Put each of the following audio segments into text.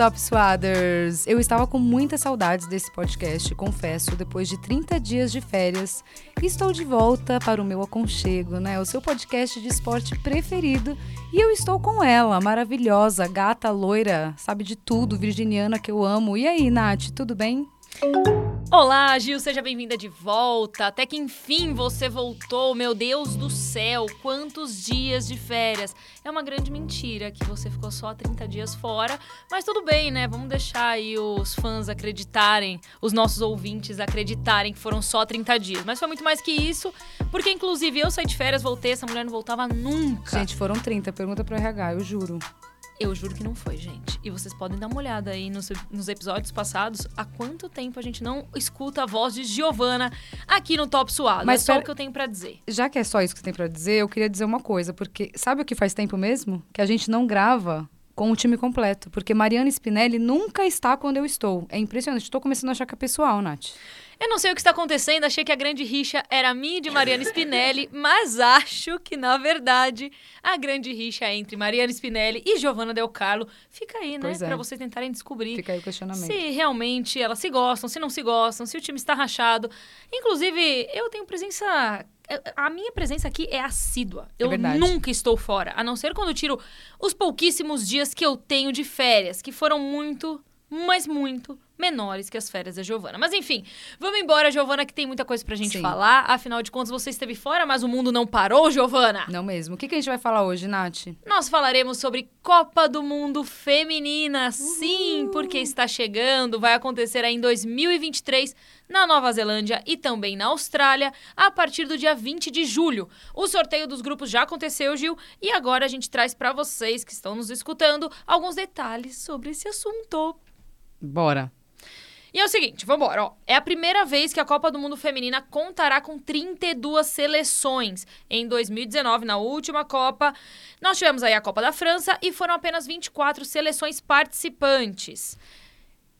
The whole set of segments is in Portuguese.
Top Swaders! Eu estava com muitas saudades desse podcast, confesso, depois de 30 dias de férias. Estou de volta para o meu aconchego, né? O seu podcast de esporte preferido. E eu estou com ela, maravilhosa, gata, loira, sabe de tudo, virginiana que eu amo. E aí, Nath, tudo bem? Olá, Gil, seja bem-vinda de volta. Até que enfim você voltou, meu Deus do céu, quantos dias de férias. É uma grande mentira que você ficou só 30 dias fora, mas tudo bem, né? Vamos deixar aí os fãs acreditarem, os nossos ouvintes acreditarem que foram só 30 dias. Mas foi muito mais que isso, porque inclusive eu saí de férias, voltei, essa mulher não voltava nunca. Gente, foram 30, pergunta pro RH, eu juro. Eu juro que não foi, gente. E vocês podem dar uma olhada aí nos, nos, episódios passados há quanto tempo a gente não escuta a voz de Giovana aqui no Top Suado. Mas é só o que eu tenho para dizer. Já que é só isso que você tem para dizer, eu queria dizer uma coisa, porque sabe o que faz tempo mesmo? Que a gente não grava com o time completo. Porque Mariana Spinelli nunca está quando eu estou. É impressionante. Estou começando a achar que é pessoal, Nath. Eu não sei o que está acontecendo, achei que a grande rixa era minha e de Mariana Spinelli, mas acho que, na verdade, a grande rixa é entre Mariana Spinelli e Giovanna Del Carlo fica aí, né? É. Para vocês tentarem descobrir. Fica aí o questionamento. Se realmente elas se gostam, se não se gostam, se o time está rachado. Inclusive, eu tenho presença a minha presença aqui é assídua. É eu nunca estou fora, a não ser quando tiro os pouquíssimos dias que eu tenho de férias, que foram muito, mas muito menores que as férias da Giovana. Mas enfim, vamos embora, Giovana, que tem muita coisa pra gente Sim. falar. Afinal de contas, você esteve fora, mas o mundo não parou, Giovana. Não mesmo. O que, que a gente vai falar hoje, Nath? Nós falaremos sobre Copa do Mundo Feminina. Uhul. Sim, porque está chegando, vai acontecer aí em 2023 na Nova Zelândia e também na Austrália, a partir do dia 20 de julho. O sorteio dos grupos já aconteceu, Gil, e agora a gente traz para vocês que estão nos escutando alguns detalhes sobre esse assunto. Bora. E é o seguinte, vamos embora. É a primeira vez que a Copa do Mundo Feminina contará com 32 seleções. Em 2019, na última Copa, nós tivemos aí a Copa da França e foram apenas 24 seleções participantes.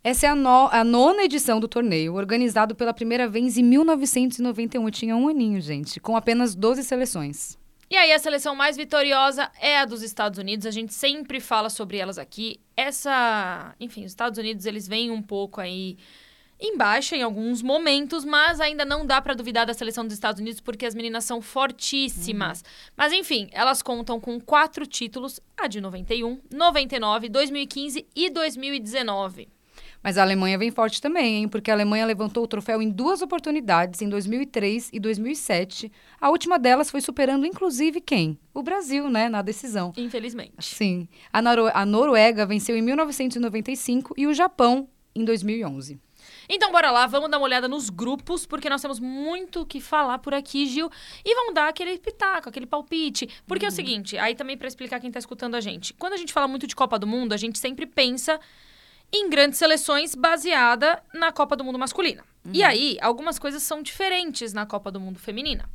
Essa é a, no, a, nona edição do torneio, organizado pela primeira vez em 1991. Eu tinha um aninho, gente, com apenas 12 seleções. E aí, a seleção mais vitoriosa é a dos Estados Unidos. A gente sempre fala sobre elas aqui. Essa. Enfim, os Estados Unidos, eles vêm um pouco aí em baixa em alguns momentos, mas ainda não dá para duvidar da seleção dos Estados Unidos porque as meninas são fortíssimas. Uhum. Mas enfim, elas contam com quatro títulos: a de 91, 99, 2015 e 2019. Mas a Alemanha vem forte também, hein? Porque a Alemanha levantou o troféu em duas oportunidades, em 2003 e 2007. A última delas foi superando, inclusive, quem? O Brasil, né? Na decisão. Infelizmente. Sim. A, Noro a Noruega venceu em 1995 e o Japão em 2011. Então, bora lá, vamos dar uma olhada nos grupos, porque nós temos muito o que falar por aqui, Gil. E vamos dar aquele pitaco, aquele palpite. Porque uhum. é o uhum. seguinte, aí também para explicar quem tá escutando a gente. Quando a gente fala muito de Copa do Mundo, a gente sempre pensa em grandes seleções baseada na Copa do Mundo masculina. Uhum. E aí, algumas coisas são diferentes na Copa do Mundo feminina.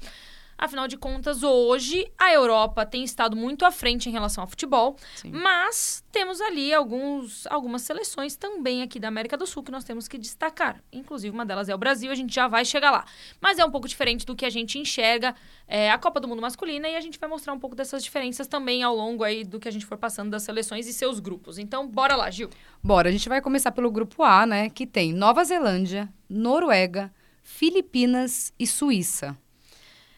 Afinal de contas, hoje a Europa tem estado muito à frente em relação ao futebol, Sim. mas temos ali alguns, algumas seleções também aqui da América do Sul que nós temos que destacar. Inclusive, uma delas é o Brasil, a gente já vai chegar lá. Mas é um pouco diferente do que a gente enxerga é, a Copa do Mundo masculina e a gente vai mostrar um pouco dessas diferenças também ao longo aí do que a gente for passando das seleções e seus grupos. Então, bora lá, Gil. Bora, a gente vai começar pelo grupo A, né, que tem Nova Zelândia, Noruega, Filipinas e Suíça.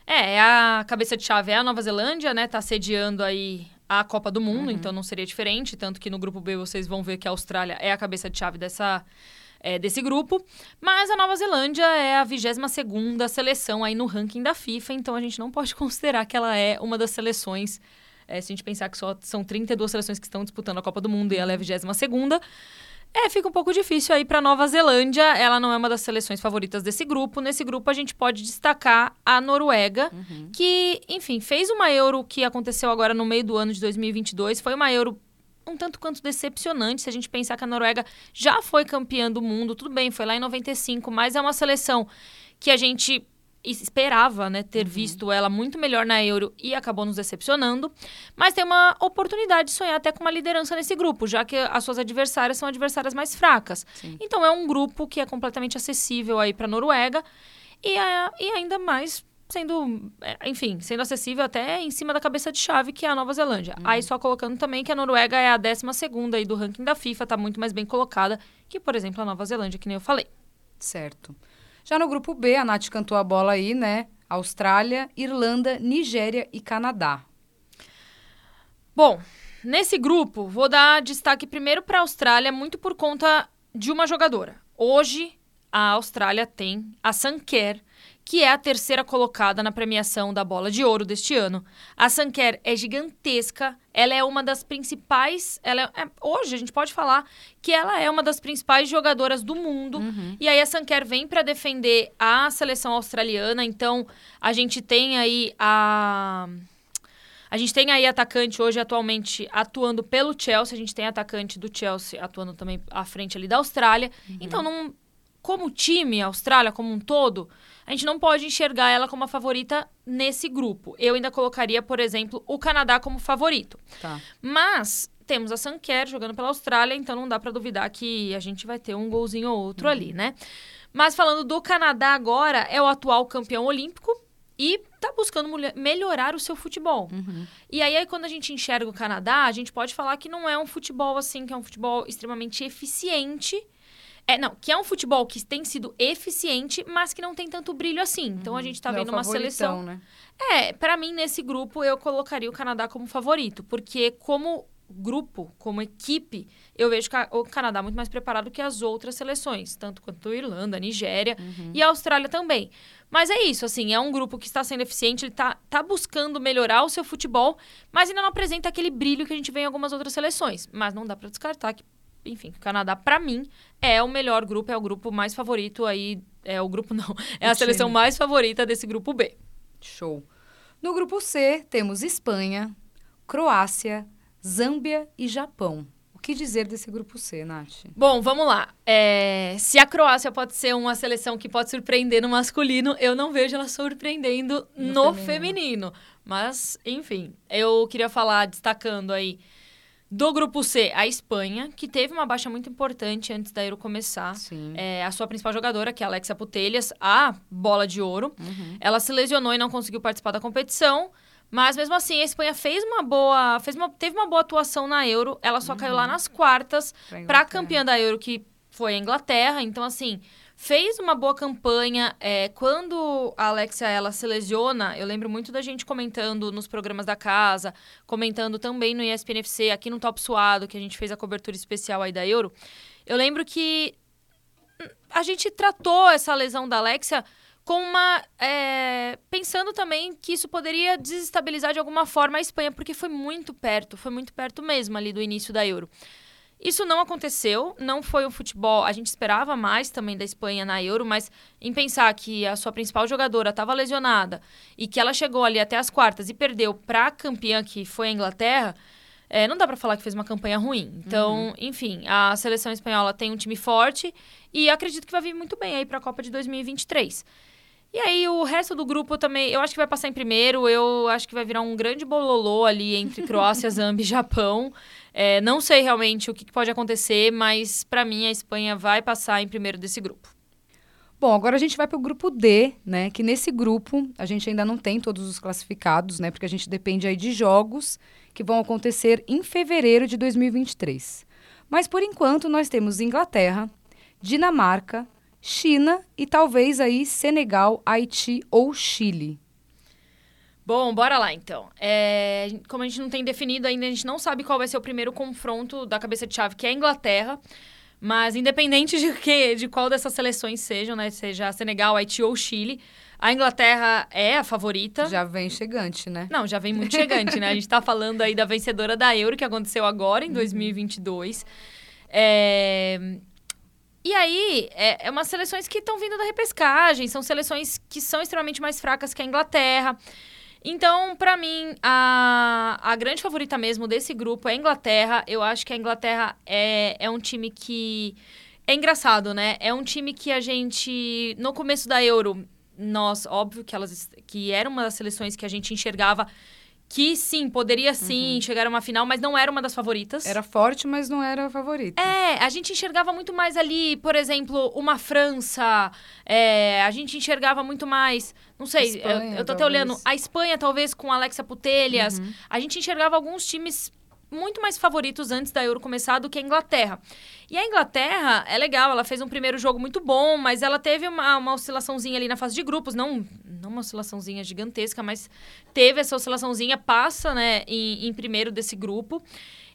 É, é, a cabeça de chave é a Nova Zelândia, né? Tá sediando aí a Copa do Mundo, uhum. então não seria diferente. Tanto que no grupo B vocês vão ver que a Austrália é a cabeça de chave dessa, é, desse grupo. Mas a Nova Zelândia é a 22 seleção aí no ranking da FIFA, então a gente não pode considerar que ela é uma das seleções. É, se a gente pensar que só são 32 seleções que estão disputando a Copa do Mundo e ela é a 22 é, fica um pouco difícil aí para Nova Zelândia. Ela não é uma das seleções favoritas desse grupo. Nesse grupo a gente pode destacar a Noruega, uhum. que, enfim, fez uma Euro que aconteceu agora no meio do ano de 2022. Foi uma Euro um tanto quanto decepcionante se a gente pensar que a Noruega já foi campeã do mundo. Tudo bem, foi lá em 95, mas é uma seleção que a gente esperava né, ter uhum. visto ela muito melhor na Euro e acabou nos decepcionando. Mas tem uma oportunidade de sonhar até com uma liderança nesse grupo, já que as suas adversárias são adversárias mais fracas. Sim. Então é um grupo que é completamente acessível aí para a Noruega e, é, e ainda mais sendo, é, enfim, sendo acessível até em cima da cabeça de chave, que é a Nova Zelândia. Uhum. Aí só colocando também que a Noruega é a 12 aí do ranking da FIFA, está muito mais bem colocada que, por exemplo, a Nova Zelândia, que nem eu falei. Certo. Já no grupo B, a Nath cantou a bola aí, né? Austrália, Irlanda, Nigéria e Canadá. Bom, nesse grupo, vou dar destaque primeiro para a Austrália, muito por conta de uma jogadora. Hoje, a Austrália tem a Sanker, que é a terceira colocada na premiação da Bola de Ouro deste ano. A Sanker é gigantesca, ela é uma das principais. Ela é, é, hoje a gente pode falar que ela é uma das principais jogadoras do mundo. Uhum. E aí a Sanker vem para defender a seleção australiana. Então a gente tem aí a. A gente tem aí atacante hoje atualmente atuando pelo Chelsea, a gente tem atacante do Chelsea atuando também à frente ali da Austrália. Uhum. Então, não, como time, a Austrália como um todo, a gente não pode enxergar ela como a favorita nesse grupo. Eu ainda colocaria, por exemplo, o Canadá como favorito. Tá. Mas temos a Sanquer jogando pela Austrália, então não dá para duvidar que a gente vai ter um golzinho ou outro uhum. ali, né? Mas falando do Canadá agora, é o atual campeão olímpico e tá buscando melhorar o seu futebol. Uhum. E aí, aí, quando a gente enxerga o Canadá, a gente pode falar que não é um futebol assim, que é um futebol extremamente eficiente é, não, que é um futebol que tem sido eficiente, mas que não tem tanto brilho assim. Então a uhum. gente tá não vendo uma seleção. Né? É, para mim, nesse grupo, eu colocaria o Canadá como favorito, porque como grupo, como equipe, eu vejo o Canadá muito mais preparado que as outras seleções, tanto quanto a Irlanda, a Nigéria uhum. e a Austrália também. Mas é isso, assim, é um grupo que está sendo eficiente, ele está tá buscando melhorar o seu futebol, mas ainda não apresenta aquele brilho que a gente vê em algumas outras seleções. Mas não dá para descartar que enfim, o Canadá, para mim, é o melhor grupo, é o grupo mais favorito aí. É o grupo, não. É a seleção mais favorita desse grupo B. Show. No grupo C, temos Espanha, Croácia, Zâmbia e Japão. O que dizer desse grupo C, Nath? Bom, vamos lá. É, se a Croácia pode ser uma seleção que pode surpreender no masculino, eu não vejo ela surpreendendo no, no feminino. feminino. Mas, enfim, eu queria falar, destacando aí do grupo C, a Espanha, que teve uma baixa muito importante antes da Euro começar. É, a sua principal jogadora, que é a Alexia Putelhas, a bola de ouro. Uhum. Ela se lesionou e não conseguiu participar da competição. Mas mesmo assim, a Espanha fez uma boa. Fez uma, teve uma boa atuação na Euro. Ela só uhum. caiu lá uhum. nas quartas para a campeã da Euro, que foi a Inglaterra. Então, assim, fez uma boa campanha. É, quando a Alexia ela se lesiona, eu lembro muito da gente comentando nos programas da casa, comentando também no ESPNFC, aqui no Top Suado, que a gente fez a cobertura especial aí da Euro. Eu lembro que a gente tratou essa lesão da Alexia com uma. É, pensando também que isso poderia desestabilizar de alguma forma a Espanha, porque foi muito perto, foi muito perto mesmo ali do início da Euro. Isso não aconteceu, não foi o futebol. A gente esperava mais também da Espanha na Euro, mas em pensar que a sua principal jogadora estava lesionada e que ela chegou ali até as quartas e perdeu para a campeã, que foi a Inglaterra, é, não dá para falar que fez uma campanha ruim. Então, uhum. enfim, a seleção espanhola tem um time forte e acredito que vai vir muito bem aí para a Copa de 2023. E aí, o resto do grupo também, eu acho que vai passar em primeiro. Eu acho que vai virar um grande bololô ali entre Croácia, Zâmbia e Japão. É, não sei realmente o que pode acontecer, mas para mim a Espanha vai passar em primeiro desse grupo. Bom, agora a gente vai para o grupo D, né? Que nesse grupo a gente ainda não tem todos os classificados, né? Porque a gente depende aí de jogos que vão acontecer em fevereiro de 2023. Mas por enquanto nós temos Inglaterra, Dinamarca, China e talvez aí Senegal, Haiti ou Chile. Bom, bora lá então. É, como a gente não tem definido ainda, a gente não sabe qual vai ser o primeiro confronto da cabeça de chave, que é a Inglaterra. Mas independente de, que, de qual dessas seleções sejam, né? Seja Senegal, Haiti ou Chile, a Inglaterra é a favorita. Já vem chegante, né? Não, já vem muito chegante, né? A gente tá falando aí da vencedora da Euro, que aconteceu agora, em 2022. Uhum. É... E aí, é, é umas seleções que estão vindo da repescagem, são seleções que são extremamente mais fracas que a Inglaterra. Então, para mim, a, a grande favorita mesmo desse grupo é a Inglaterra. Eu acho que a Inglaterra é, é um time que. É engraçado, né? É um time que a gente, no começo da Euro, nós, óbvio que elas que era uma das seleções que a gente enxergava que sim, poderia sim uhum. chegar a uma final, mas não era uma das favoritas. Era forte, mas não era a favorita. É, a gente enxergava muito mais ali, por exemplo, uma França, é, a gente enxergava muito mais, não sei, Espanha, eu, eu tô até olhando, a Espanha talvez com Alexa Putelhas, uhum. a gente enxergava alguns times muito mais favoritos antes da Euro começar do que a Inglaterra. E a Inglaterra é legal, ela fez um primeiro jogo muito bom, mas ela teve uma, uma oscilaçãozinha ali na fase de grupos, não, não uma oscilaçãozinha gigantesca, mas teve essa oscilaçãozinha, passa né, em, em primeiro desse grupo.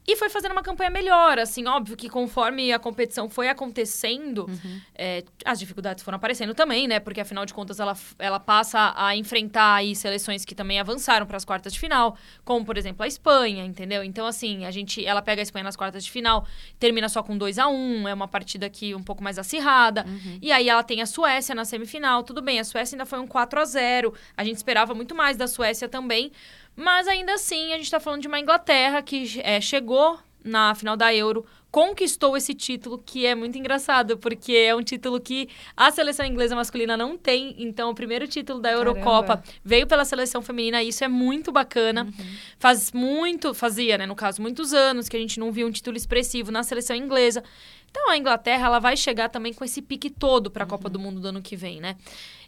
E foi fazendo uma campanha melhor, assim, óbvio que conforme a competição foi acontecendo, uhum. é, as dificuldades foram aparecendo também, né? Porque afinal de contas ela, ela passa a enfrentar aí seleções que também avançaram para as quartas de final, como por exemplo a Espanha, entendeu? Então, assim, a gente, ela pega a Espanha nas quartas de final, termina só com 2 a 1 um, é uma partida aqui um pouco mais acirrada. Uhum. E aí ela tem a Suécia na semifinal, tudo bem, a Suécia ainda foi um 4 a 0 a gente esperava muito mais da Suécia também. Mas ainda assim, a gente está falando de uma Inglaterra que é, chegou na final da Euro, conquistou esse título, que é muito engraçado, porque é um título que a seleção inglesa masculina não tem. Então, o primeiro título da Eurocopa Caramba. veio pela seleção feminina, e isso é muito bacana. Uhum. Faz muito, fazia, né, no caso, muitos anos que a gente não viu um título expressivo na seleção inglesa. Então, a Inglaterra, ela vai chegar também com esse pique todo para a uhum. Copa do Mundo do ano que vem, né?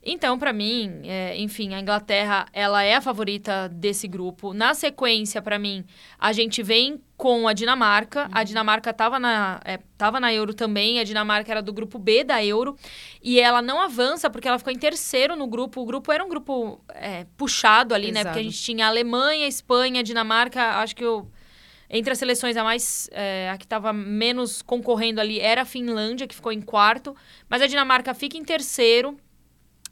Então, para mim, é, enfim, a Inglaterra, ela é a favorita desse grupo. Na sequência, para mim, a gente vem com a Dinamarca. Uhum. A Dinamarca estava na, é, tava na Euro também. A Dinamarca era do grupo B da Euro. E ela não avança porque ela ficou em terceiro no grupo. O grupo era um grupo é, puxado ali, Exato. né? Porque a gente tinha a Alemanha, a Espanha, a Dinamarca. Acho que eu entre as seleções, a mais é, a que estava menos concorrendo ali era a Finlândia, que ficou em quarto. Mas a Dinamarca fica em terceiro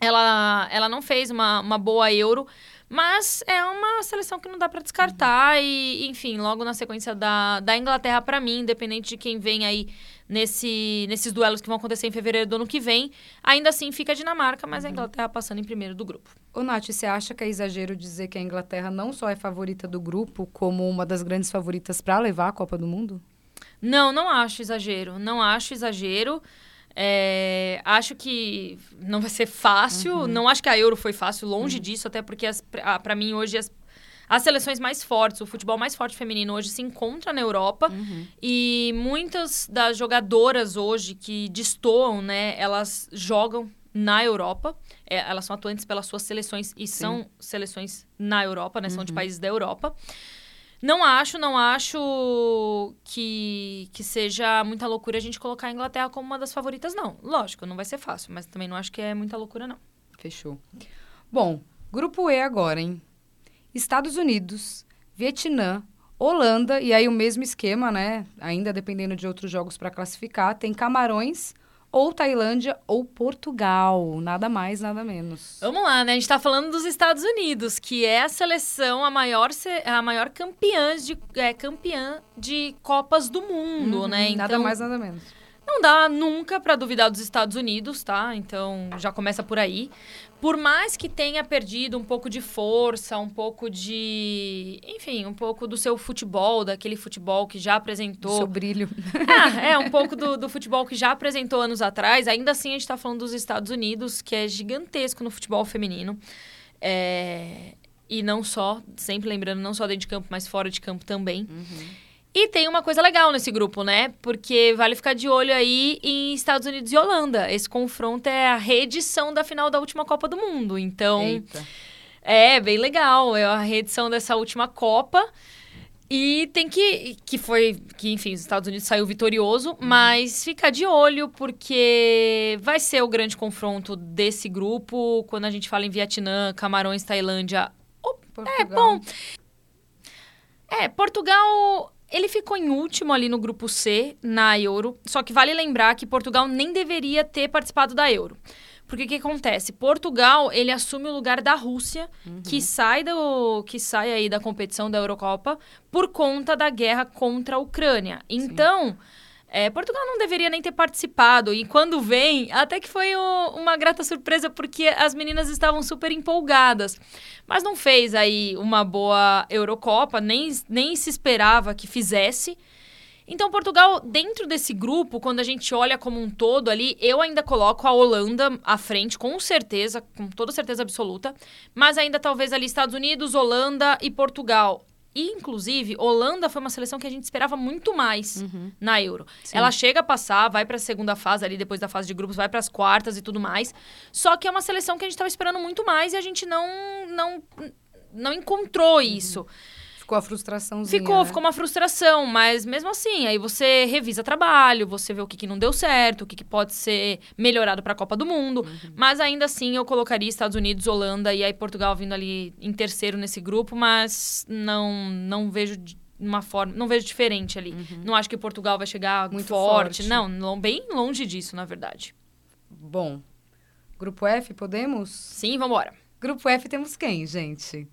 ela, ela não fez uma, uma boa Euro, mas é uma seleção que não dá para descartar. Uhum. E, enfim, logo na sequência da, da Inglaterra, para mim, independente de quem vem aí nesse, nesses duelos que vão acontecer em fevereiro do ano que vem, ainda assim fica a Dinamarca, mas uhum. a Inglaterra passando em primeiro do grupo. Ô, Nath, você acha que é exagero dizer que a Inglaterra não só é favorita do grupo, como uma das grandes favoritas para levar a Copa do Mundo? Não, não acho exagero. Não acho exagero. É, acho que não vai ser fácil. Uhum. Não acho que a Euro foi fácil, longe uhum. disso, até porque para mim hoje as, as seleções mais fortes, o futebol mais forte feminino hoje se encontra na Europa uhum. e muitas das jogadoras hoje que destoam, né, elas jogam na Europa. É, elas são atuantes pelas suas seleções e Sim. são seleções na Europa, né, são de uhum. países da Europa. Não acho, não acho que, que seja muita loucura a gente colocar a Inglaterra como uma das favoritas, não. Lógico, não vai ser fácil, mas também não acho que é muita loucura, não. Fechou. Bom, grupo E agora, hein? Estados Unidos, Vietnã, Holanda, e aí o mesmo esquema, né? Ainda dependendo de outros jogos para classificar, tem Camarões, ou Tailândia ou Portugal. Nada mais, nada menos. Vamos lá, né? A gente está falando dos Estados Unidos, que é a seleção, a maior, a maior campeã, de, é, campeã de Copas do Mundo, uhum, né? Então, nada mais, nada menos. Não dá nunca para duvidar dos Estados Unidos, tá? Então já começa por aí por mais que tenha perdido um pouco de força, um pouco de. Enfim, um pouco do seu futebol, daquele futebol que já apresentou. Do seu brilho. Ah, é, um pouco do, do futebol que já apresentou anos atrás. Ainda assim, a gente está falando dos Estados Unidos, que é gigantesco no futebol feminino. É... E não só, sempre lembrando, não só dentro de campo, mas fora de campo também. Uhum. E tem uma coisa legal nesse grupo, né? Porque vale ficar de olho aí em Estados Unidos e Holanda. Esse confronto é a reedição da final da última Copa do Mundo. Então, Eita. é bem legal. É a reedição dessa última Copa. E tem que. Que foi. Que, enfim, os Estados Unidos saiu vitorioso, uhum. mas ficar de olho, porque vai ser o grande confronto desse grupo. Quando a gente fala em Vietnã, Camarões, Tailândia. Oh, é bom. É, Portugal ele ficou em último ali no grupo C, na Euro. Só que vale lembrar que Portugal nem deveria ter participado da Euro. Porque o que acontece? Portugal, ele assume o lugar da Rússia, uhum. que sai do que sai aí da competição da Eurocopa por conta da guerra contra a Ucrânia. Então, Sim é, Portugal não deveria nem ter participado. E quando vem, até que foi o, uma grata surpresa, porque as meninas estavam super empolgadas. Mas não fez aí uma boa Eurocopa, nem, nem se esperava que fizesse. Então, Portugal, dentro desse grupo, quando a gente olha como um todo ali, eu ainda coloco a Holanda à frente, com certeza, com toda certeza absoluta. Mas ainda talvez ali Estados Unidos, Holanda e Portugal. Inclusive, Holanda foi uma seleção que a gente esperava muito mais Uhum. na Euro. Sim. Ela chega a passar, vai para a segunda fase ali, depois da fase de grupos, vai para as quartas e tudo mais. Só que é uma seleção que a gente estava esperando muito mais e a gente não não não encontrou isso. Ficou a frustraçãozinha. Ficou, né? ficou uma frustração, mas mesmo assim, aí você revisa trabalho, você vê o que, que não deu certo, o que, que pode ser melhorado para a Copa do Mundo. Mas ainda assim, eu colocaria Estados Unidos, Holanda e aí Portugal vindo ali em terceiro nesse grupo, mas não não vejo uma forma, não vejo diferente ali. Não acho que Portugal vai chegar Muito forte. forte. Não, bem longe disso, na verdade. Bom, grupo F, podemos? Sim, vambora. Grupo F temos quem, gente?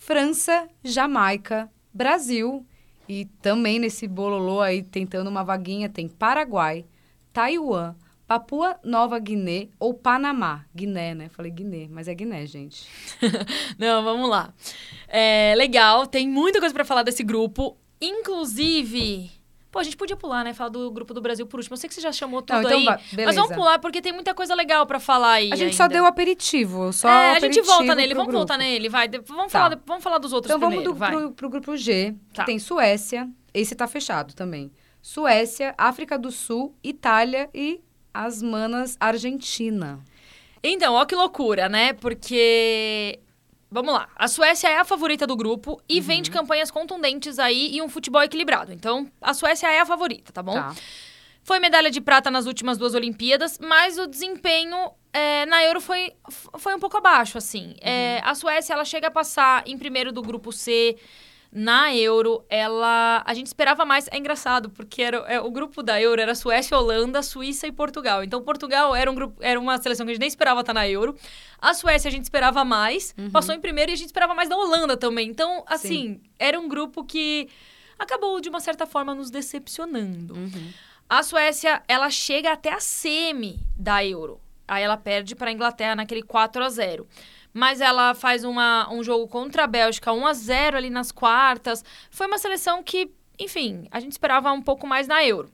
França, Jamaica, Brasil e também nesse bololô aí tentando uma vaguinha tem Paraguai, Taiwan, Papua Nova Guiné ou Panamá. Guiné, né? Falei Guiné, mas é Guiné, gente. Não, vamos lá. É, legal, tem muita coisa pra falar desse grupo. Inclusive. Pô, a gente podia pular, né? Falar do grupo do Brasil por último. Eu sei que você já chamou tudo Não, então aí. vai, Mas beleza. vamos pular, porque tem muita coisa legal pra falar aí. A gente só ainda. deu aperitivo, só É, a gente aperitivo volta nele, vamos grupo. voltar nele, vai. Vamos, Tá. falar, vamos falar dos outros Então vamos primeiro, do, vai. pro, pro grupo G, que Tá. tem Suécia, esse tá fechado também. Suécia, África do Sul, Itália e as manas Argentina. Então, ó que loucura, né? Porque. Vamos lá. A Suécia é a favorita do grupo e vem Uhum. de campanhas contundentes aí e um futebol equilibrado. Então, a Suécia é a favorita, tá bom? Tá. Foi medalha de prata nas últimas duas Olimpíadas, mas o desempenho é, na Euro foi, foi um pouco abaixo, assim. É, a Suécia, ela chega a passar em primeiro do grupo C na Euro. Ela... A gente esperava mais... É engraçado, porque era, é, o grupo da Euro era Suécia, Holanda, Suíça e Portugal. Então, Portugal era, um grupo, era uma seleção que a gente nem esperava estar na Euro. A Suécia a gente esperava mais, passou em primeiro e a gente esperava mais da Holanda também. Então, assim, era um grupo que acabou, de uma certa forma, nos decepcionando. Uhum. A Suécia, ela chega até a semi da Euro. Aí ela perde para a Inglaterra naquele 4 a 0 Mas ela faz uma, um jogo contra a Bélgica 1 a 0 ali nas quartas. Foi uma seleção que, enfim, a gente esperava um pouco mais na Euro.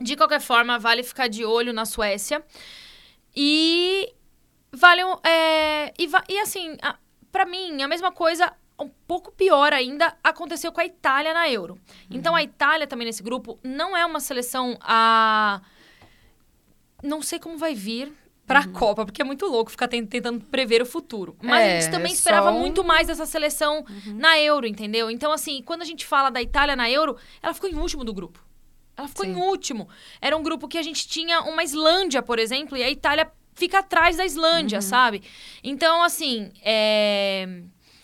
De qualquer forma, vale ficar de olho na Suécia. E vale um- é, e, e assim, a, pra mim, a mesma coisa, um pouco pior ainda, aconteceu com a Itália na Euro. Então a Itália também nesse grupo não é uma seleção a. Não sei como vai vir pra Copa, porque é muito louco ficar ten- tentando prever o futuro. Mas É, a gente também é esperava um- muito mais dessa seleção na Euro, entendeu? Então, assim, quando a gente fala da Itália na Euro, ela ficou em último do grupo. Ela ficou em Sim. último. Era um grupo que a gente tinha uma Islândia, por exemplo, e a Itália fica atrás da Islândia, sabe? Então, assim, é,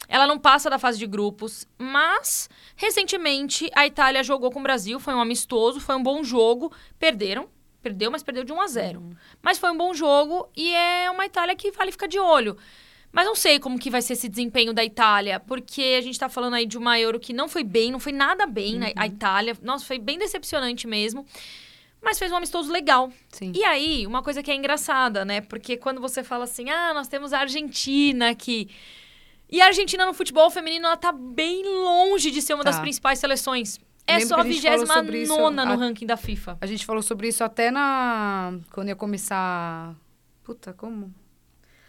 ela não passa da fase de grupos, mas recentemente a Itália jogou com o Brasil, foi um amistoso, foi um bom jogo, perderam. Perdeu, mas perdeu de 1 a 0. Mas foi um bom jogo e é uma Itália que vale ficar de olho. Mas não sei como que vai ser esse desempenho da Itália, porque a gente tá falando aí de uma Euro que não foi bem, não foi nada bem na a Itália. Nossa, foi bem decepcionante mesmo. Mas fez um amistoso legal. Sim. E aí, uma coisa que é engraçada, né? Porque quando você fala assim, ah, nós temos a Argentina aqui. E a Argentina no futebol feminino, ela tá bem longe de ser uma das Tá. principais seleções. É Lembro só a a gente falou sobre 29 isso nona no a- ranking da FIFA. A gente falou sobre isso até na. Quando ia começar. Puta, como?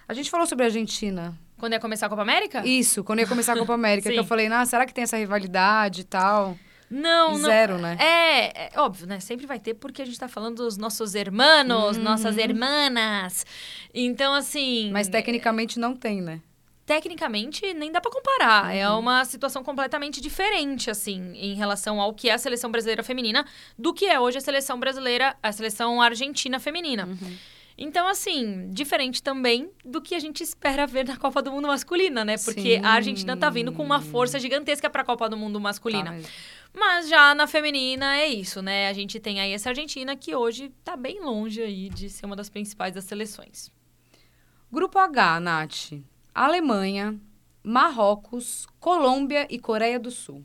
A gente falou sobre a Argentina. Quando ia começar a Copa América? Isso, quando ia começar a Copa América, que eu falei, ah, será que tem essa rivalidade e tal? Não, E não. Zero, né? É, é óbvio, né? Sempre vai ter, porque a gente tá falando dos nossos hermanos, Uhum. nossas hermanas. Então, assim. Mas tecnicamente não tem, né? Tecnicamente nem dá pra comparar. É Uhum. uma situação completamente diferente, assim, em relação ao que é a seleção brasileira feminina do que é hoje a seleção brasileira, a seleção argentina feminina. Uhum. Então, assim, diferente também do que a gente espera ver na Copa do Mundo masculina, né? Porque Sim. a Argentina tá vindo com uma força gigantesca pra Copa do Mundo masculina. Tá, mas- Mas já na feminina é isso, né? A gente tem aí essa Argentina que hoje tá bem longe aí de ser uma das principais das seleções. Grupo H, Nath. Alemanha, Marrocos, Colômbia e Coreia do Sul.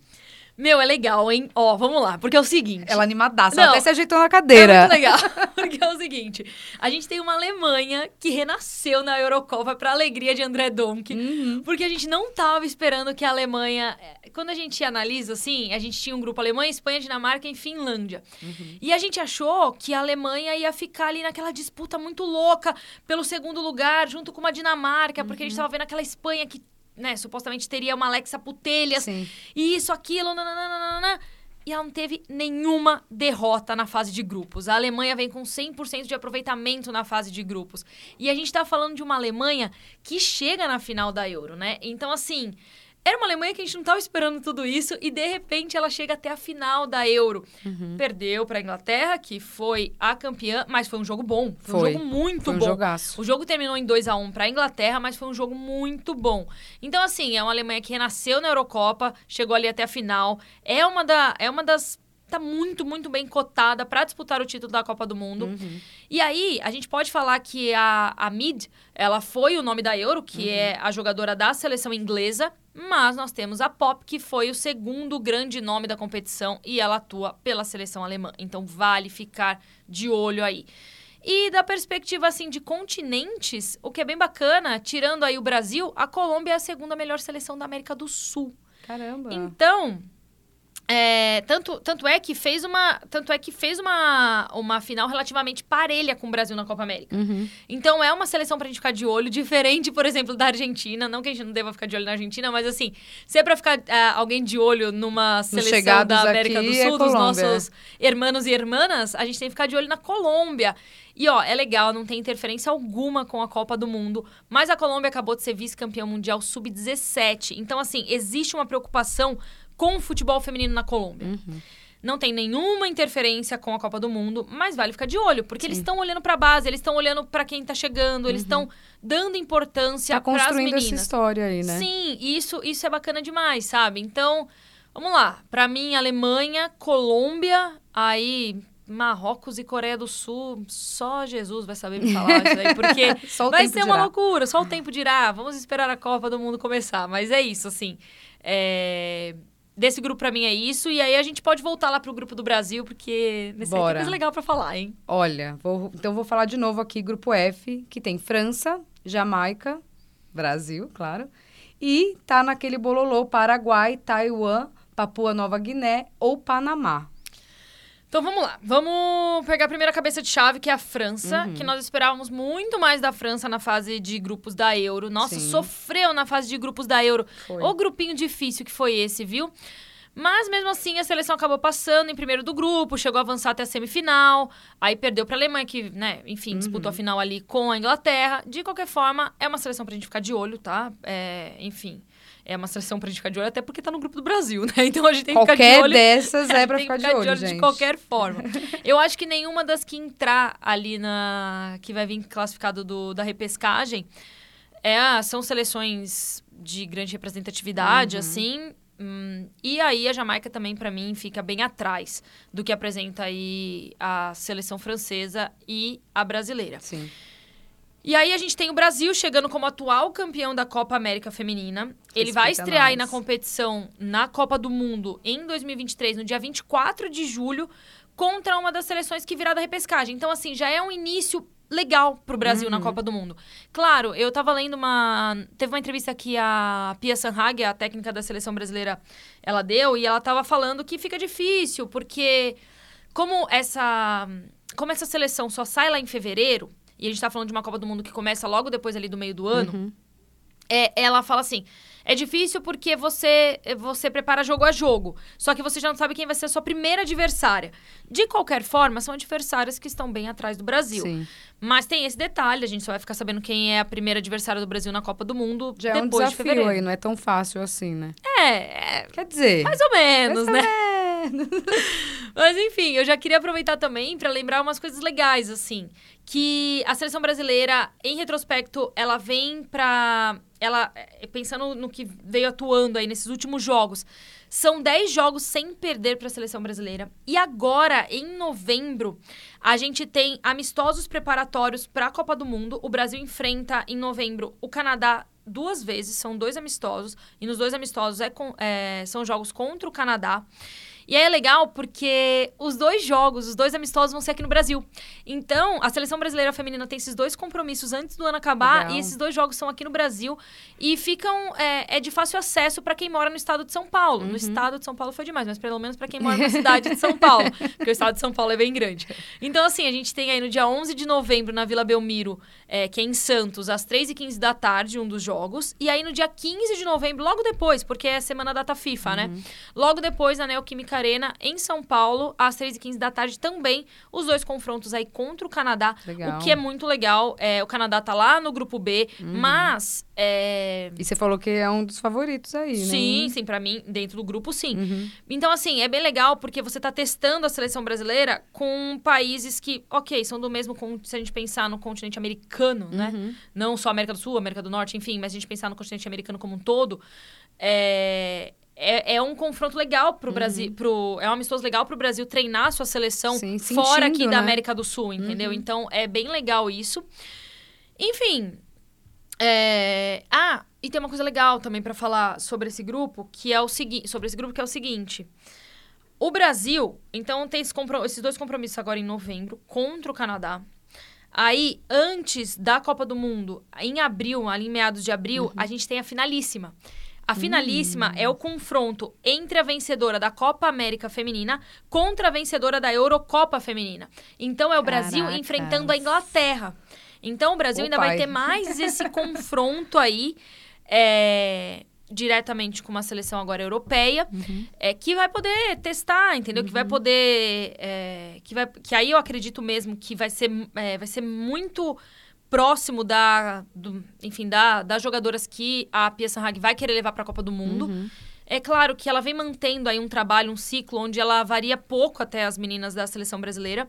Meu, é legal, hein? Ó, vamos lá, porque é o seguinte. Ela animadaça, Não, ela até se ajeitou na cadeira. É muito legal, porque é o seguinte: a gente tem uma Alemanha que renasceu na Eurocopa pra alegria de André Domke, Uhum. porque a gente não tava esperando que a Alemanha. eh, Quando a gente analisa assim, a gente tinha um grupo Alemanha, Espanha, Dinamarca e Finlândia. Uhum. E a gente achou que a Alemanha ia ficar ali naquela disputa muito louca pelo segundo lugar, junto com uma Dinamarca, porque a Uhum. gente tava vendo aquela Espanha que, né, supostamente teria uma Alexa Putelhas Sim. e isso, aquilo, nananana. E ela não teve nenhuma derrota na fase de grupos. A Alemanha vem com 100% de aproveitamento na fase de grupos. E a gente tá falando de uma Alemanha que chega na final da Euro, né? Então, assim, era uma Alemanha que a gente não tava esperando tudo isso e, de repente, ela chega até a final da Euro. Uhum. Perdeu pra Inglaterra, que foi a campeã, mas foi um jogo bom. Foi, Foi. um jogo muito Foi um bom. jogaço. O jogo terminou em 2 a 1 para a Inglaterra, mas foi um jogo muito bom. Então assim, é uma Alemanha que renasceu na Eurocopa, chegou ali até a final, é uma da é uma das tá muito, muito bem cotada para disputar o título da Copa do Mundo. Uhum. E aí, a gente pode falar que a, a Mid, ela foi o nome da Euro, que é a jogadora da seleção inglesa, mas nós temos a Pop, que foi o segundo grande nome da competição e ela atua pela seleção alemã. Então vale ficar de olho aí. E da perspectiva assim de continentes, o que é bem bacana, tirando aí o Brasil, a Colômbia é a segunda melhor seleção da América do Sul. Caramba. Então, é, tanto, tanto é que fez uma, tanto é que fez uma, uma final relativamente parelha com o Brasil na Copa América. Uhum. Então é uma seleção pra gente ficar de olho, diferente, por exemplo, da Argentina. Não que a gente não deva ficar de olho na Argentina, mas assim, se é pra ficar ah, alguém de olho numa seleção da América do é Sul, dos Colômbia. nossos irmãos e irmãs, a gente tem que ficar de olho na Colômbia. E ó, é legal, não tem interferência alguma com a Copa do Mundo, mas a Colômbia acabou de ser vice-campeã mundial sub-17. Então, assim, existe uma preocupação com o futebol feminino na Colômbia. Uhum. Não tem nenhuma interferência com a Copa do Mundo, mas vale ficar de olho, porque eles Sim. estão olhando pra base, eles estão olhando pra quem tá chegando, eles estão dando importância Tá pras construindo essa meninas. história aí, né? Sim, isso, isso é bacana demais, sabe? Então, vamos lá. Pra mim, Alemanha, Colômbia, aí Marrocos e Coreia do Sul, só Jesus vai saber me falar isso aí, porque vai ser uma dirá. loucura, só o tempo dirá. Vamos esperar a Copa do Mundo começar. Mas é isso, assim. É, Desse grupo, pra mim, é isso. E aí a gente pode voltar lá pro grupo do Brasil, porque nesse aí tem Bora. coisa legal pra falar, hein? Olha, vou- então vou falar de novo aqui, grupo F, que tem França, Jamaica, Brasil, claro. E tá naquele bololô Paraguai, Taiwan, Papua Nova Guiné ou Panamá. Então vamos lá. Vamos pegar a primeira cabeça de chave, que é a França, Uhum. que nós esperávamos muito mais da França na fase de grupos da Euro. Nossa, Sim. sofreu na fase de grupos da Euro. Foi. O grupinho difícil que foi esse, viu? Mas mesmo assim, a seleção acabou passando em primeiro do grupo, chegou a avançar até a semifinal, aí perdeu pra Alemanha, que, né, enfim, disputou a Uhum. final ali com a Inglaterra. De qualquer forma, é uma seleção pra gente ficar de olho, tá? É, enfim, é uma seleção pra gente ficar de olho, até porque tá no grupo do Brasil, né? Então a gente tem que ficar de Qualquer olho. dessas é pra ficar que de olho, gente. de qualquer forma. Eu acho que nenhuma das que entrar ali na. que vai vir classificado do, da repescagem é, são seleções de grande representatividade, Uhum. assim. hum, e aí a Jamaica também, pra mim, fica bem atrás do que apresenta aí a seleção francesa e a brasileira. Sim. E aí a gente tem o Brasil chegando como atual campeão da Copa América Feminina. Ele vai Respeita estrear aí nós. na competição na Copa do Mundo em 2023, no dia 24 de julho, contra uma das seleções que virá da repescagem. Então, assim, já é um início legal pro Brasil na Uhum. Copa do Mundo. Claro, eu tava lendo uma... Teve uma entrevista que a Pia Sanhag, a técnica da seleção brasileira, ela deu, e ela tava falando que fica difícil, porque como essa, como essa seleção só sai lá em fevereiro, e a gente tá falando de uma Copa do Mundo que começa logo depois ali do meio do ano, Uhum. é, ela fala assim: é difícil porque você, você prepara jogo a jogo. Só que você já não sabe quem vai ser a sua primeira adversária. De qualquer forma, são adversárias que estão bem atrás do Brasil. Sim. Mas tem esse detalhe, a gente só vai ficar sabendo quem é a primeira adversária do Brasil na Copa do Mundo Já é um depois de desafio fevereiro. aí, não é tão fácil assim, né? É, é, Quer dizer... mais ou menos, mais ou né? Mas enfim, eu já queria aproveitar também para lembrar umas coisas legais, assim. Que a seleção brasileira, em retrospecto, ela vem pra. Ela, eh, pensando no que veio atuando aí nesses últimos jogos, são 10 jogos sem perder para a seleção brasileira. E agora, em novembro, a gente tem amistosos preparatórios para a Copa do Mundo. O Brasil enfrenta em novembro o Canadá duas vezes, são dois amistosos, e nos dois amistosos é, é são jogos contra o Canadá. E aí é legal porque os dois jogos, os dois amistosos vão ser aqui no Brasil. Então, a seleção brasileira feminina tem esses dois compromissos antes do ano acabar legal. e esses dois jogos são aqui no Brasil e ficam é, é de fácil acesso para quem mora no estado de São Paulo. Uhum. No estado de São Paulo foi demais, mas pelo menos para quem mora na cidade de São Paulo, porque o estado de São Paulo é bem grande. Então, assim, a gente tem aí no dia 11 de novembro na Vila Belmiro, é, que é em Santos, às 3h15 da tarde, um dos jogos. E aí no dia 15 de novembro, logo depois, porque é semana data FIFA, né? uhum. né? Logo depois, na Neoquímica Arena, em São Paulo, às 3h15 da tarde também. Os dois confrontos aí contra o Canadá. Legal. O que é muito legal. É, o Canadá tá lá no grupo B, uhum. mas. É... E você falou que é um dos favoritos aí, né? Sim, sim, para mim, dentro do grupo, sim. Uhum. Então, assim, é bem legal porque você tá testando a seleção brasileira com países que, ok, são do mesmo. Se a gente pensar no continente americano, né? Uhum. Não só América do Sul, América do Norte, enfim, mas a gente pensar no continente americano como um todo. É, é, é um confronto legal pro uhum. Brasil. Pro, é um amistoso legal pro Brasil treinar a sua seleção Sim, fora aqui né? da América do Sul, entendeu? Uhum. Então é bem legal isso. Enfim. É... Ah, e tem uma coisa legal também para falar sobre esse grupo, que é o seguinte. Sobre esse grupo, que é o seguinte. O Brasil, então, tem esse esses dois compromissos agora em novembro contra o Canadá. Aí, antes da Copa do Mundo, em abril, ali em meados de abril, uhum. a gente tem a finalíssima. A finalíssima hum. é o confronto entre a vencedora da Copa América Feminina contra a vencedora da Eurocopa Feminina. Então é o Caracas. Brasil enfrentando a Inglaterra. Então o Brasil ainda vai ter mais esse confronto aí. É, diretamente com uma seleção agora europeia, uhum. é, que vai poder testar, entendeu? Uhum. Que vai uhum. poder. É, que, vai, que aí eu acredito mesmo que vai ser, é, vai ser muito próximo da, do, enfim, da, das jogadoras que a Pia Sanhag vai querer levar para a Copa do Mundo. Uhum. É claro que ela vem mantendo aí um trabalho, um ciclo, onde ela varia pouco até as meninas da seleção brasileira.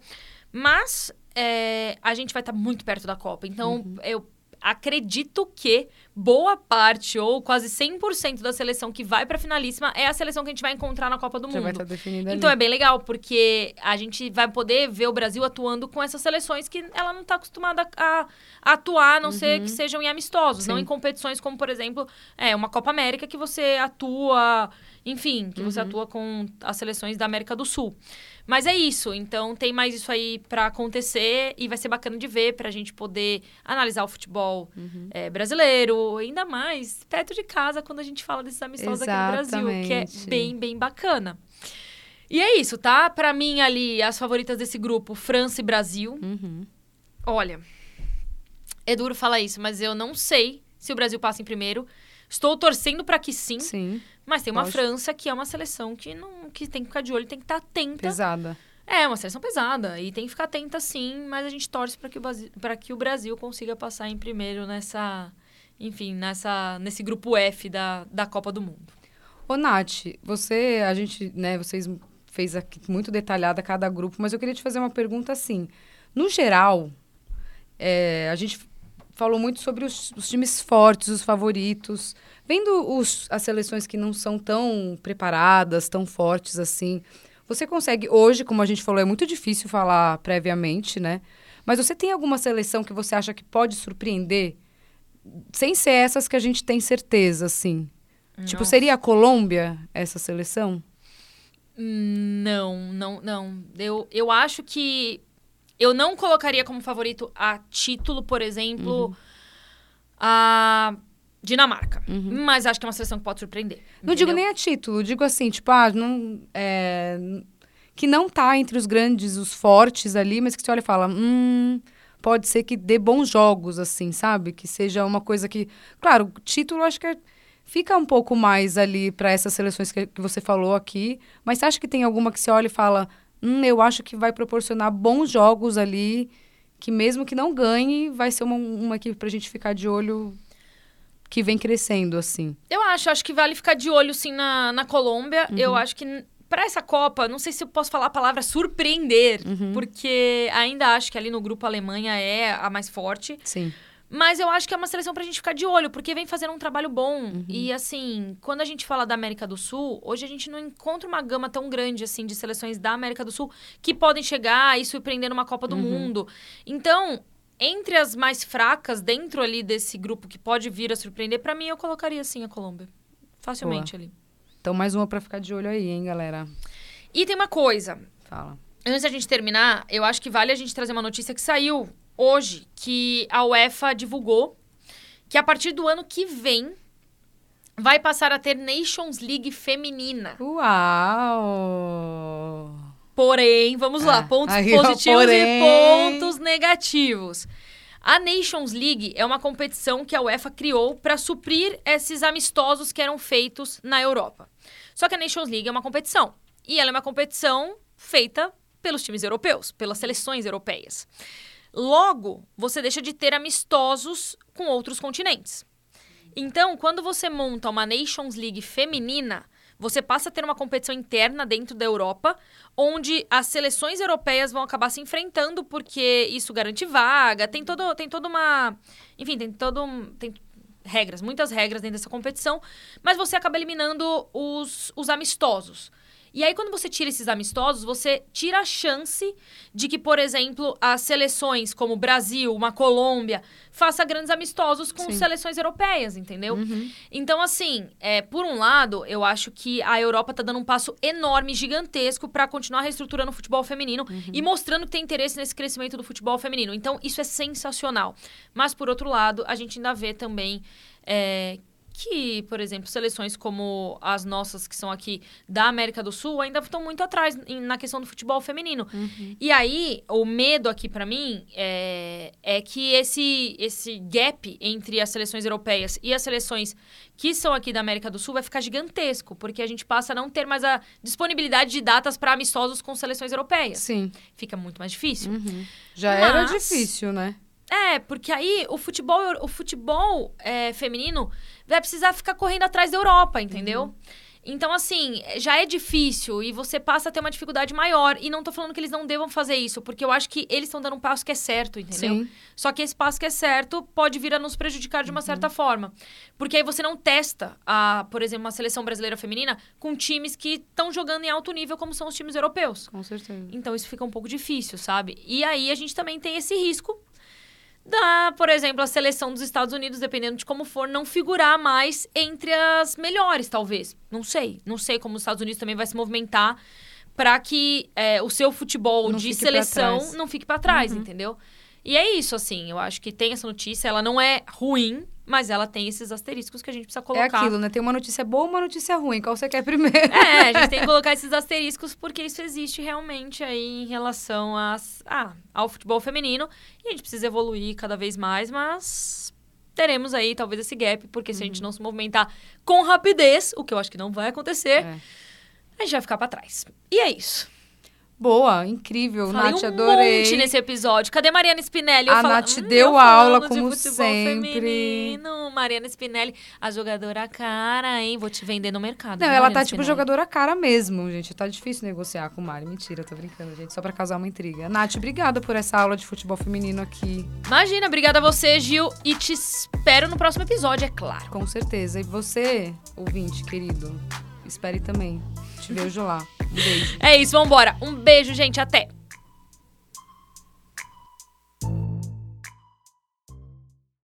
Mas é, a gente vai estar tá muito perto da Copa. Então, uhum. eu acredito que boa parte ou quase 100% da seleção que vai para finalíssima é a seleção que a gente vai encontrar na Copa do Já Mundo. Vai estar tá então ali. é bem legal porque a gente vai poder ver o Brasil atuando com essas seleções que ela não está acostumada a, a, atuar, a não uhum. ser que sejam em amistosos, Sim. não em competições como, por exemplo, é uma Copa América que você atua, enfim, que uhum. você atua com as seleções da América do Sul. Mas é isso. Então tem mais isso aí para acontecer e vai ser bacana de ver para a gente poder analisar o futebol uhum. é, brasileiro, ainda mais perto de casa quando a gente fala desses amistosos Exatamente. aqui no Brasil, que é bem, bem bacana. E é isso, tá? Para mim ali, as favoritas desse grupo, França e Brasil. Uhum. Olha, é duro falar isso, mas eu não sei se o Brasil passa em primeiro. Estou torcendo para que sim. Sim. Mas tem uma Lógico. França que é uma seleção que não que tem que ficar de olho, tem que estar tá atenta. Pesada. É, uma seleção pesada. E tem que ficar atenta sim, mas a gente torce para que, o que o Brasil consiga passar em primeiro nessa. Enfim, nessa, nesse grupo F da, da Copa do Mundo. Ô, Nath, você, a gente, né, vocês fez aqui muito detalhada cada grupo, mas eu queria te fazer uma pergunta assim. No geral, é, a gente falou muito sobre os, os times fortes, os favoritos. Vendo os, as seleções que não são tão preparadas, tão fortes assim, você consegue, hoje, como a gente falou, é muito difícil falar previamente, né? Mas você tem alguma seleção que você acha que pode surpreender? Sem ser essas que a gente tem certeza, assim. Tipo, Nossa. Tipo, seria a Colômbia essa seleção? Não, não, não. Eu, eu acho que eu não colocaria como favorito a título, por exemplo, uhum. a Dinamarca. Uhum. Mas acho que é uma seleção que pode surpreender. Não entendeu? digo nem a título, digo assim, tipo, ah, não, é, que não tá entre os grandes, os fortes ali, mas que você olha e fala, hum, pode ser que dê bons jogos, assim, sabe? Que seja uma coisa que. Claro, título acho que é, fica um pouco mais ali para essas seleções que, que você falou aqui, mas você acha que tem alguma que você olha e fala, hum, eu acho que vai proporcionar bons jogos ali, que mesmo que não ganhe, vai ser uma, uma equipe pra gente ficar de olho que vem crescendo, assim? Eu acho, acho que vale ficar de olho, sim, na, na Colômbia. Uhum. Eu acho que para essa Copa, não sei se eu posso falar a palavra surpreender, uhum. porque ainda acho que ali no grupo a Alemanha é a mais forte. Sim. Mas eu acho que é uma seleção pra gente ficar de olho, porque vem fazendo um trabalho bom. Uhum. E assim, quando a gente fala da América do Sul, hoje a gente não encontra uma gama tão grande assim de seleções da América do Sul que podem chegar e surpreender numa Copa do uhum. Mundo. Então, entre as mais fracas dentro ali desse grupo que pode vir a surpreender, para mim eu colocaria sim a Colômbia. Facilmente Boa. ali. Então, mais uma pra ficar de olho aí, hein, galera? E tem uma coisa, Fala. antes da gente terminar, eu acho que vale a gente trazer uma notícia que saiu hoje, que a UEFA divulgou que a partir do ano que vem vai passar a ter Nations League feminina. Uau! Porém, vamos lá, Ah, pontos aí, positivos porém. e pontos negativos. A Nations League é uma competição que a UEFA criou para suprir esses amistosos que eram feitos na Europa. Só que a Nations League é uma competição. E ela é uma competição feita pelos times europeus, pelas seleções europeias. Logo, você deixa de ter amistosos com outros continentes. Então, quando você monta uma Nations League feminina, você passa a ter uma competição interna dentro da Europa, onde as seleções europeias vão acabar se enfrentando, porque isso garante vaga, tem, todo, tem toda uma. Enfim, tem todo. Tem regras, muitas regras dentro dessa competição, mas você acaba eliminando os, os amistosos. E aí, quando você tira esses amistosos, você tira a chance de que, por exemplo, as seleções como o Brasil, uma Colômbia, faça grandes amistosos com Sim. seleções europeias, entendeu? Uhum. Então, assim, é, por um lado, eu acho que a Europa tá dando um passo enorme, gigantesco, para continuar reestruturando o futebol feminino e mostrando que tem interesse nesse crescimento do futebol feminino. Então, isso é sensacional. Mas, por outro lado, a gente ainda vê também. é, que, por exemplo, seleções como as nossas que são aqui da América do Sul ainda estão muito atrás na questão do futebol feminino. E aí, o medo aqui pra mim é, é que esse, esse gap entre as seleções europeias e as seleções que são aqui da América do Sul vai ficar gigantesco, porque a gente passa a não ter mais a disponibilidade de datas para amistosos com seleções europeias. Sim. Fica muito mais difícil. Já era Mas- difícil, né? É, porque aí o futebol, o futebol é, feminino vai precisar ficar correndo atrás da Europa, entendeu? Então, assim, já é difícil e você passa a ter uma dificuldade maior. E não tô falando que eles não devam fazer isso, porque eu acho que eles estão dando um passo que é certo, entendeu? Sim. Só que esse passo que é certo pode vir a nos prejudicar de uma certa forma. Porque aí você não testa, a, por exemplo, uma seleção brasileira feminina com times que estão jogando em alto nível, como são os times europeus. Com certeza. Então isso fica um pouco difícil, sabe? E aí a gente também tem esse risco da, por exemplo, a seleção dos Estados Unidos, dependendo de como for, não figurar mais entre as melhores, talvez. Não sei. Não sei como os Estados Unidos também vai se movimentar para que é, o seu futebol Não de seleção não fique para trás, entendeu? E é isso, assim. Eu acho que tem essa notícia. Ela não é ruim, mas ela tem esses asteriscos que a gente precisa É colocar. aquilo, né? Tem uma notícia boa uma notícia ruim. Qual você quer primeiro? É, a gente tem que colocar esses asteriscos porque isso existe realmente aí em relação às, ah, ao futebol feminino. E a gente precisa evoluir cada vez mais, mas teremos aí talvez esse gap, porque se a Uhum. gente não se movimentar com rapidez, o que eu acho que não vai acontecer, É. a gente vai ficar pra trás. E é isso. Boa, incrível. Falei Nath, um adorei. monte nesse episódio. Cadê Mariana Spinelli? Eu A falo- Nath Hum, deu eu aula, como sempre. feminino. Mariana Spinelli, a jogadora cara, hein? Vou te vender no mercado. Não, ela tá tipo Spinelli? jogadora cara mesmo, gente. Tá difícil negociar com o Mari. Mentira, tô brincando, gente. Só pra causar uma intriga. Nath, obrigada por essa aula de futebol feminino aqui. Imagina, obrigada a você, Gil. E te espero no próximo episódio, é claro. Com certeza. E você, ouvinte querido, espere também. Te vejo lá. Um beijo. É isso, vambora. Um beijo, gente. Até.